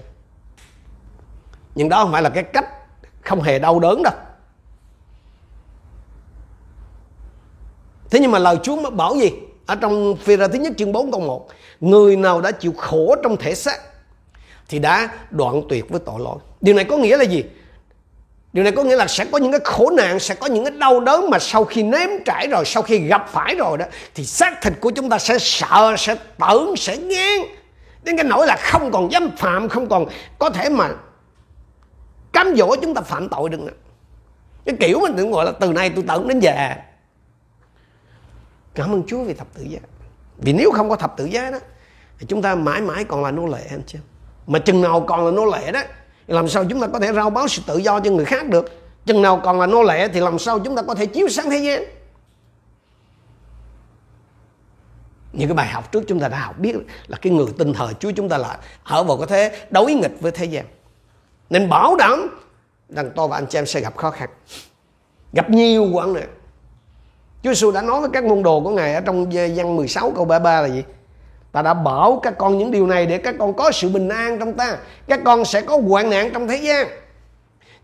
Nhưng đó không phải là cái cách không hề đau đớn đâu. Thế nhưng mà lời Chúa bảo gì? Ở trong phi ra thứ nhất chương 4 câu 1 Người nào đã chịu khổ trong thể xác Thì đã đoạn tuyệt với tội lỗi Điều này có nghĩa là gì? Điều này có nghĩa là sẽ có những cái khổ nạn, sẽ có những cái đau đớn mà sau khi nếm trải rồi, sau khi gặp phải rồi đó, thì xác thịt của chúng ta sẽ sợ, sẽ tởn, sẽ ngán Đến cái nỗi là không còn dám phạm, không còn có thể mà cám dỗ chúng ta phạm tội được nữa. Cái kiểu mình gọi là từ nay tôi tận đến già. Cảm ơn Chúa vì thập tự giá. Vì nếu không có thập tự giá đó, thì chúng ta mãi mãi còn là nô lệ anh chị Mà chừng nào còn là nô lệ đó, làm sao chúng ta có thể rao báo sự tự do cho người khác được? Chừng nào còn là nô lệ thì làm sao chúng ta có thể chiếu sáng thế gian? Những cái bài học trước chúng ta đã học biết là cái người tin thờ Chúa chúng ta là ở vào cái thế đối nghịch với thế gian. Nên bảo đảm rằng tôi và anh chị em sẽ gặp khó khăn. Gặp nhiều quãng nữa. Chúa Giêsu đã nói với các môn đồ của Ngài ở trong văn 16 câu 33 là gì? Ta đã bảo các con những điều này để các con có sự bình an trong ta. Các con sẽ có hoạn nạn trong thế gian.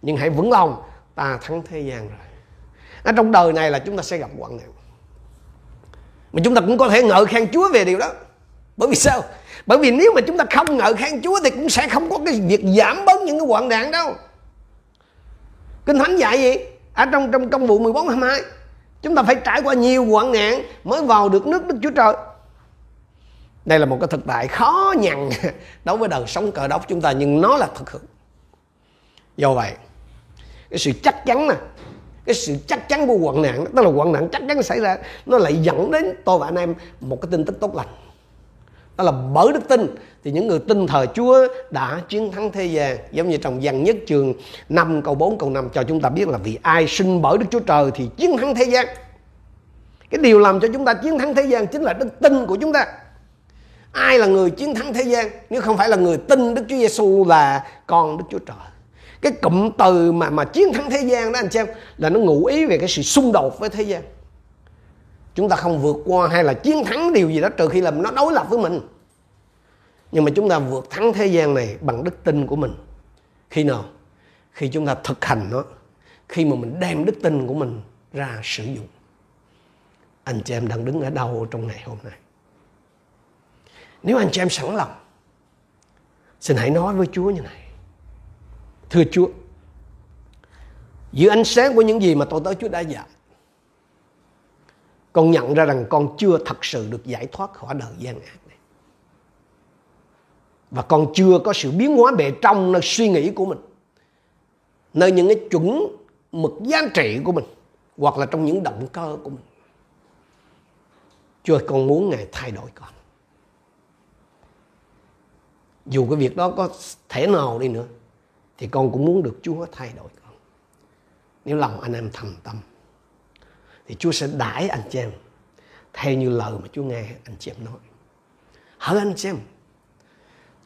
Nhưng hãy vững lòng, ta thắng thế gian rồi. Ở trong đời này là chúng ta sẽ gặp hoạn nạn. Mà chúng ta cũng có thể ngợi khen Chúa về điều đó. Bởi vì sao? Bởi vì nếu mà chúng ta không ngợi khen Chúa thì cũng sẽ không có cái việc giảm bớt những cái hoạn nạn đâu. Kinh Thánh dạy gì? Ở trong trong công vụ 14 22 Chúng ta phải trải qua nhiều hoạn nạn mới vào được nước Đức Chúa Trời đây là một cái thực tại khó nhằn đối với đời sống cờ đốc chúng ta, nhưng nó là thực hưởng. do vậy, cái sự chắc chắn nè, cái sự chắc chắn của hoạn nạn, tức là hoạn nạn chắc chắn xảy ra, nó lại dẫn đến tôi và anh em một cái tin tức tốt lành đó là bởi đức tin. Thì những người tin thờ Chúa đã chiến thắng thế gian, giống như trong văn nhất trường 5 câu 4 câu 5 cho chúng ta biết là vì ai sinh bởi Đức Chúa Trời thì chiến thắng thế gian. Cái điều làm cho chúng ta chiến thắng thế gian chính là đức tin của chúng ta. Ai là người chiến thắng thế gian? Nếu không phải là người tin Đức Chúa Giêsu là con Đức Chúa Trời. Cái cụm từ mà mà chiến thắng thế gian đó, anh xem là nó ngụ ý về cái sự xung đột với thế gian chúng ta không vượt qua hay là chiến thắng điều gì đó, trừ khi làm nó đối lập với mình. Nhưng mà chúng ta vượt thắng thế gian này bằng đức tin của mình. Khi nào? Khi chúng ta thực hành nó, khi mà mình đem đức tin của mình ra sử dụng. Anh chị em đang đứng ở đâu trong ngày hôm nay? Nếu anh chị em sẵn lòng, xin hãy nói với chúa như này. Thưa chúa, dưới ánh sáng của những gì mà tôi tới chúa đã dạy con nhận ra rằng con chưa thật sự được giải thoát khỏi đời gian ác này. Và con chưa có sự biến hóa bề trong nơi suy nghĩ của mình, nơi những cái chuẩn mực giá trị của mình, hoặc là trong những động cơ của mình. Chúa con muốn Ngài thay đổi con. Dù cái việc đó có thể nào đi nữa, thì con cũng muốn được Chúa thay đổi con. Nếu lòng anh em thành tâm thì Chúa sẽ đãi anh chị em. Theo như lời mà Chúa nghe, anh chị em nói. Hỡi anh chị em,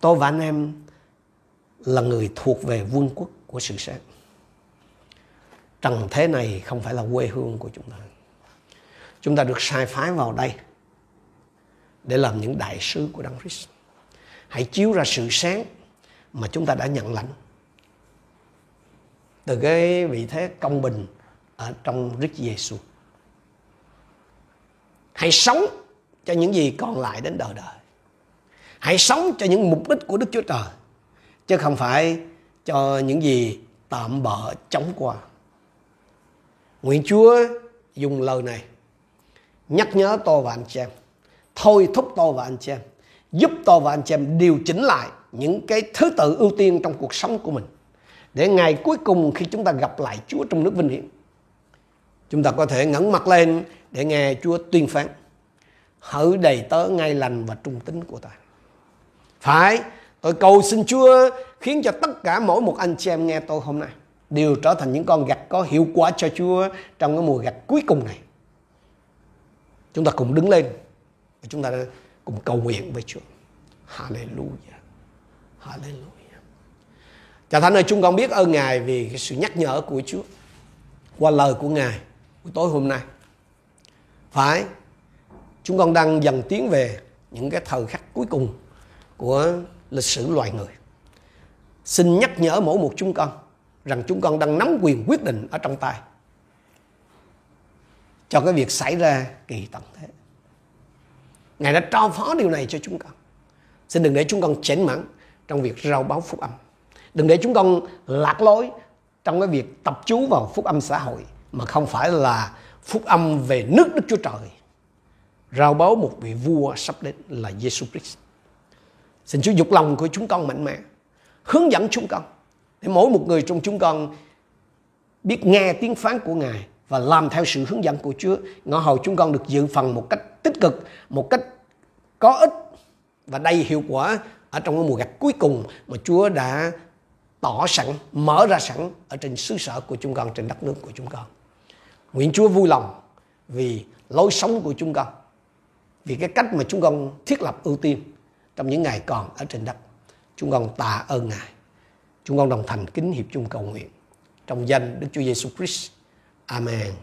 tôi và anh em là người thuộc về vương quốc của sự sáng. Trần thế này không phải là quê hương của chúng ta. Chúng ta được sai phái vào đây để làm những đại sứ của Đấng Christ. Hãy chiếu ra sự sáng mà chúng ta đã nhận lãnh. Từ cái vị thế công bình ở trong Đức Giêsu. Hãy sống cho những gì còn lại đến đời đời. Hãy sống cho những mục đích của Đức Chúa Trời chứ không phải cho những gì tạm bợ chống qua. Nguyện Chúa dùng lời này nhắc nhớ tôi và anh chị em, thôi thúc tôi và anh chị em, giúp tôi và anh chị em điều chỉnh lại những cái thứ tự ưu tiên trong cuộc sống của mình. Để ngày cuối cùng khi chúng ta gặp lại Chúa trong nước vinh hiển, chúng ta có thể ngẩng mặt lên để nghe Chúa tuyên phán. Hỡi đầy tớ ngay lành và trung tín của ta. Phải, tôi cầu xin Chúa khiến cho tất cả mỗi một anh chị em nghe tôi hôm nay đều trở thành những con gạch có hiệu quả cho Chúa trong cái mùa gạch cuối cùng này. Chúng ta cùng đứng lên và chúng ta cùng cầu nguyện với Chúa. Hallelujah. Hallelujah. Cha Thánh ơi, chúng con biết ơn Ngài vì cái sự nhắc nhở của Chúa qua lời của Ngài buổi tối hôm nay. Phải, chúng con đang dần tiến về những cái thời khắc cuối cùng của lịch sử loài người. Xin nhắc nhở mỗi một chúng con rằng chúng con đang nắm quyền quyết định ở trong tay cho cái việc xảy ra kỳ tận thế. Ngài đã trao phó điều này cho chúng con. Xin đừng để chúng con chểnh mãn trong việc rao báo phúc âm. Đừng để chúng con lạc lối trong cái việc tập chú vào phúc âm xã hội mà không phải là phúc âm về nước Đức Chúa Trời. Rao báo một vị vua sắp đến là Jesus Christ. Xin Chúa dục lòng của chúng con mạnh mẽ, hướng dẫn chúng con để mỗi một người trong chúng con biết nghe tiếng phán của Ngài và làm theo sự hướng dẫn của Chúa. Ngõ hầu chúng con được dự phần một cách tích cực, một cách có ích và đầy hiệu quả ở trong cái mùa gặt cuối cùng mà Chúa đã tỏ sẵn, mở ra sẵn ở trên xứ sở của chúng con, trên đất nước của chúng con. Nguyện Chúa vui lòng vì lối sống của chúng con, vì cái cách mà chúng con thiết lập ưu tiên trong những ngày còn ở trên đất. Chúng con tạ ơn Ngài. Chúng con đồng thành kính hiệp chung cầu nguyện trong danh Đức Chúa Giêsu Christ. Amen.